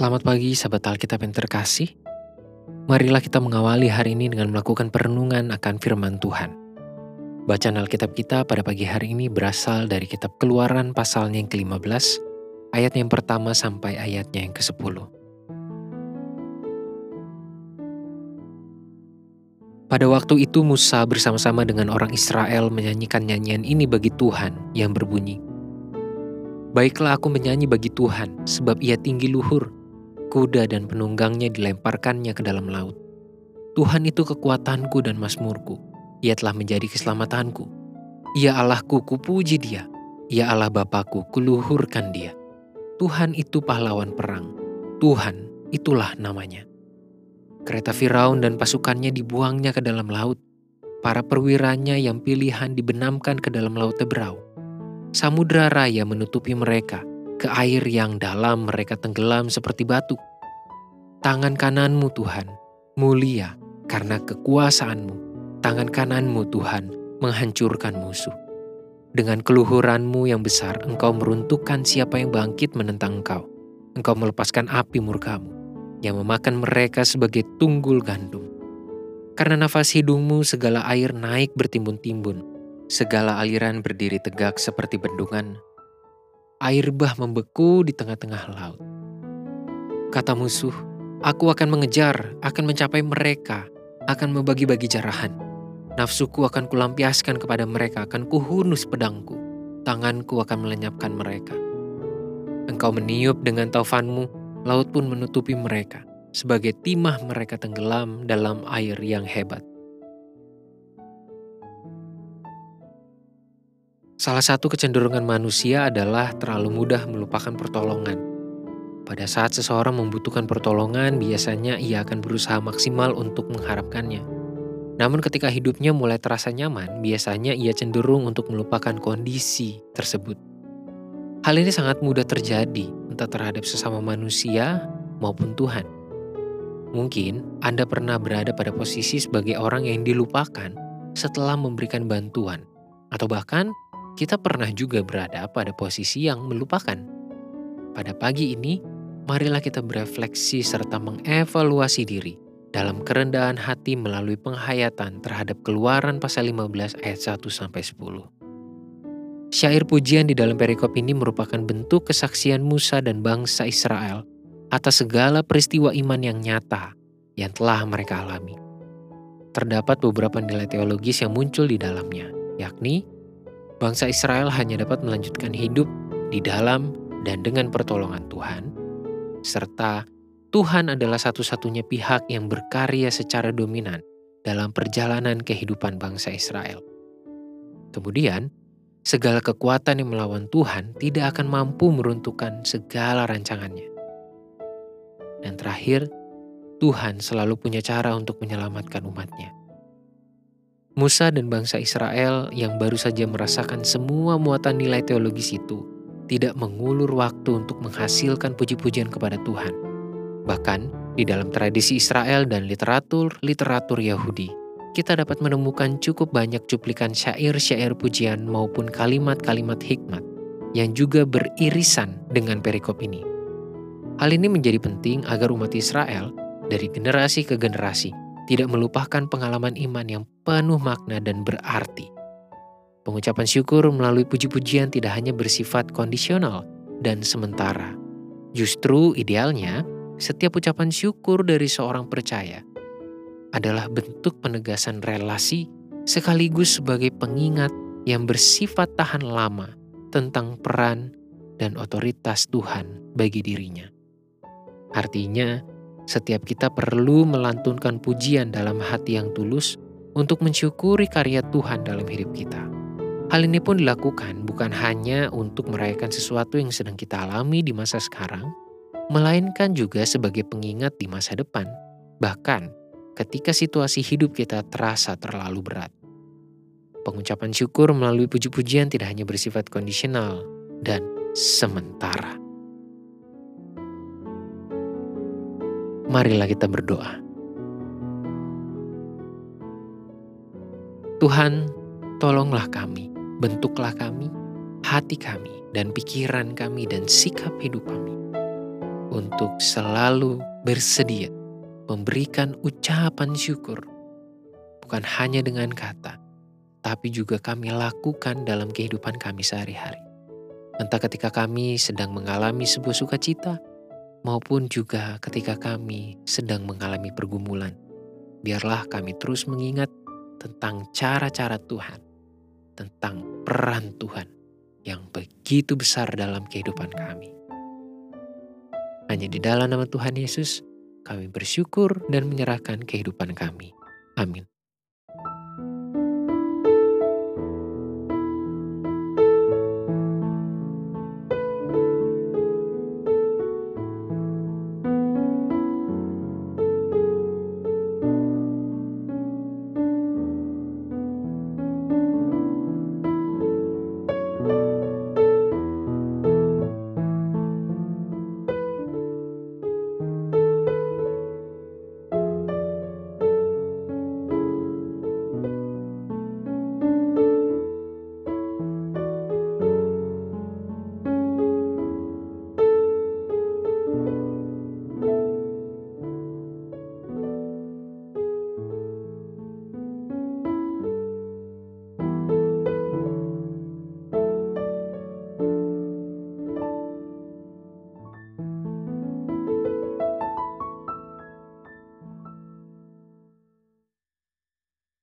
Selamat pagi sahabat Alkitab yang terkasih. Marilah kita mengawali hari ini dengan melakukan perenungan akan firman Tuhan. Bacaan Alkitab kita pada pagi hari ini berasal dari kitab Keluaran pasalnya yang ke-15, ayat yang pertama sampai ayatnya yang ke-10. Pada waktu itu Musa bersama-sama dengan orang Israel menyanyikan nyanyian ini bagi Tuhan yang berbunyi, Baiklah aku menyanyi bagi Tuhan, sebab ia tinggi luhur. Kuda dan penunggangnya dilemparkannya ke dalam laut. Tuhan itu kekuatanku dan masmurku. Ia telah menjadi keselamatanku. Ia Allahku, kupuji dia. Ia Allah Bapakku, kuluhurkan dia. Tuhan itu pahlawan perang. Tuhan, itulah namanya. Kereta Firaun dan pasukannya dibuangnya ke dalam laut. Para perwiranya yang pilihan dibenamkan ke dalam laut Tebrau Samudra raya menutupi mereka, ke air yang dalam mereka tenggelam seperti batu. Tangan kananmu Tuhan, mulia karena kekuasaanmu. Tangan kananmu Tuhan, menghancurkan musuh. Dengan keluhuranmu yang besar, engkau meruntuhkan siapa yang bangkit menentang engkau. Engkau melepaskan api murkamu, yang memakan mereka sebagai tunggul gandum. Karena nafas hidungmu segala air naik bertimbun-timbun, Segala aliran berdiri tegak seperti bendungan. Air bah membeku di tengah-tengah laut. Kata musuh, aku akan mengejar, akan mencapai mereka, akan membagi-bagi jarahan. Nafsuku akan kulampiaskan kepada mereka, akan kuhunus pedangku. Tanganku akan melenyapkan mereka. Engkau meniup dengan taufanmu, laut pun menutupi mereka. Sebagai timah mereka tenggelam dalam air yang hebat. Salah satu kecenderungan manusia adalah terlalu mudah melupakan pertolongan. Pada saat seseorang membutuhkan pertolongan, biasanya ia akan berusaha maksimal untuk mengharapkannya. Namun, ketika hidupnya mulai terasa nyaman, biasanya ia cenderung untuk melupakan kondisi tersebut. Hal ini sangat mudah terjadi, entah terhadap sesama manusia maupun Tuhan. Mungkin Anda pernah berada pada posisi sebagai orang yang dilupakan setelah memberikan bantuan, atau bahkan kita pernah juga berada pada posisi yang melupakan. Pada pagi ini, marilah kita berefleksi serta mengevaluasi diri dalam kerendahan hati melalui penghayatan terhadap keluaran pasal 15 ayat 1 sampai 10. Syair pujian di dalam perikop ini merupakan bentuk kesaksian Musa dan bangsa Israel atas segala peristiwa iman yang nyata yang telah mereka alami. Terdapat beberapa nilai teologis yang muncul di dalamnya, yakni bangsa Israel hanya dapat melanjutkan hidup di dalam dan dengan pertolongan Tuhan, serta Tuhan adalah satu-satunya pihak yang berkarya secara dominan dalam perjalanan kehidupan bangsa Israel. Kemudian, segala kekuatan yang melawan Tuhan tidak akan mampu meruntuhkan segala rancangannya. Dan terakhir, Tuhan selalu punya cara untuk menyelamatkan umatnya. Musa dan bangsa Israel yang baru saja merasakan semua muatan nilai teologis itu tidak mengulur waktu untuk menghasilkan puji-pujian kepada Tuhan. Bahkan di dalam tradisi Israel dan literatur-literatur Yahudi, kita dapat menemukan cukup banyak cuplikan syair-syair pujian maupun kalimat-kalimat hikmat yang juga beririsan dengan perikop ini. Hal ini menjadi penting agar umat Israel dari generasi ke generasi tidak melupakan pengalaman iman yang penuh makna dan berarti. Pengucapan syukur melalui puji-pujian tidak hanya bersifat kondisional dan sementara. Justru idealnya, setiap ucapan syukur dari seorang percaya adalah bentuk penegasan relasi sekaligus sebagai pengingat yang bersifat tahan lama tentang peran dan otoritas Tuhan bagi dirinya. Artinya, setiap kita perlu melantunkan pujian dalam hati yang tulus untuk mensyukuri karya Tuhan dalam hidup kita. Hal ini pun dilakukan bukan hanya untuk merayakan sesuatu yang sedang kita alami di masa sekarang, melainkan juga sebagai pengingat di masa depan, bahkan ketika situasi hidup kita terasa terlalu berat. Pengucapan syukur melalui puji-pujian tidak hanya bersifat kondisional dan sementara. Marilah kita berdoa. Tuhan, tolonglah kami, bentuklah kami, hati kami, dan pikiran kami, dan sikap hidup kami. untuk selalu bersedia memberikan ucapan syukur, bukan hanya dengan kata, tapi juga kami lakukan dalam kehidupan kami sehari-hari. Entah ketika kami sedang mengalami sebuah sukacita, maupun juga ketika kami sedang mengalami pergumulan. Biarlah kami terus mengingat tentang cara-cara Tuhan, tentang peran Tuhan yang begitu besar dalam kehidupan kami. Hanya di dalam nama Tuhan Yesus, kami bersyukur dan menyerahkan kehidupan kami. Amin.